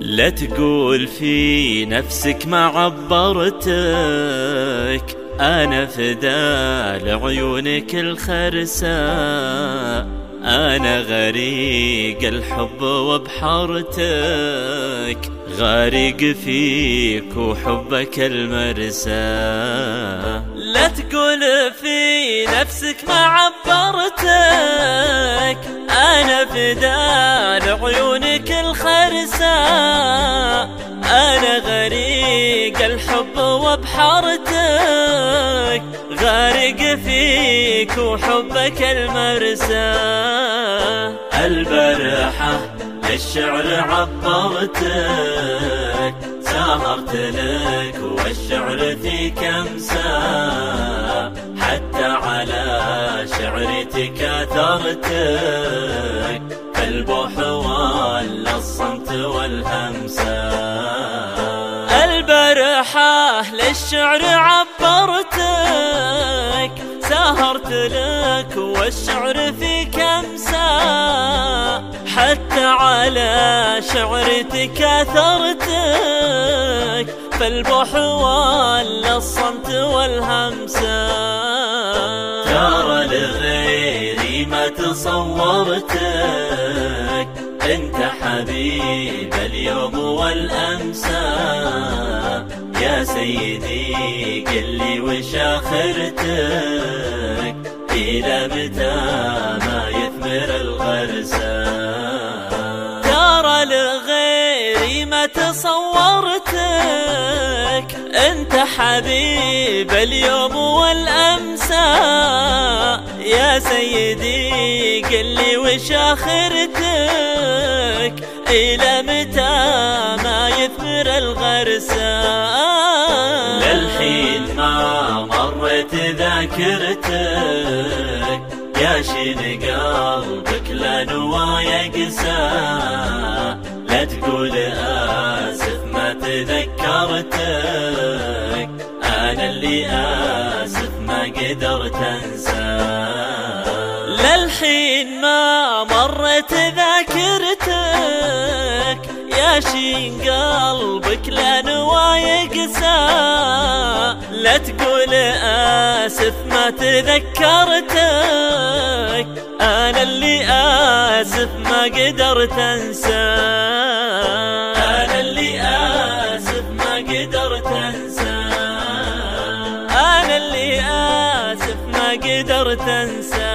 لا تقول في نفسك ما عبرتك أنا فدا لعيونك الخرساء أنا غريق الحب وبحرتك غارق فيك وحبك المرسى. لا تقول في نفسك ما عبرتك أنا فدا لعيونك أنا غريق الحب وبحرتك غارق فيك وحبك المرسى. البرحة للشعر عبرتك سهرت لك والشعر فيك امسى حتى على شعرتك آثرتك فالبوح ولا والهمسة البرحة للشعر عبرتك سهرت لك والشعر فيك امسى حتى على شعرتك أثرتك فالبوح ولا الصمت والهمسة ترى لغيري ما تصورتك. أنت حبيب اليوم والامسى يا سيدي قل لي وش آخرتك؟ إلى متى ما يثمر الغرسه ترى لغيري ما تصورتك. أنت حبيب اليوم والامسى يا سيدي قل لي وش آخرتك؟ إلى متى ما يثمر الغرسة للحين ما مرت ذاكرتك يا شين قلبك لا نوايا قسى لا تقول آسف ما تذكرتك أنا اللي آسف ما قدرت أنسى. للحين ما مرت ذاكرتك يا شين قلبك لا نوايا قسى لا تقول آسف ما تذكرتك. أنا اللي آسف ما قدرت أنسى. أنا اللي آسف ما قدرت أنسى. أنا اللي آسف ما قدرت أنسى.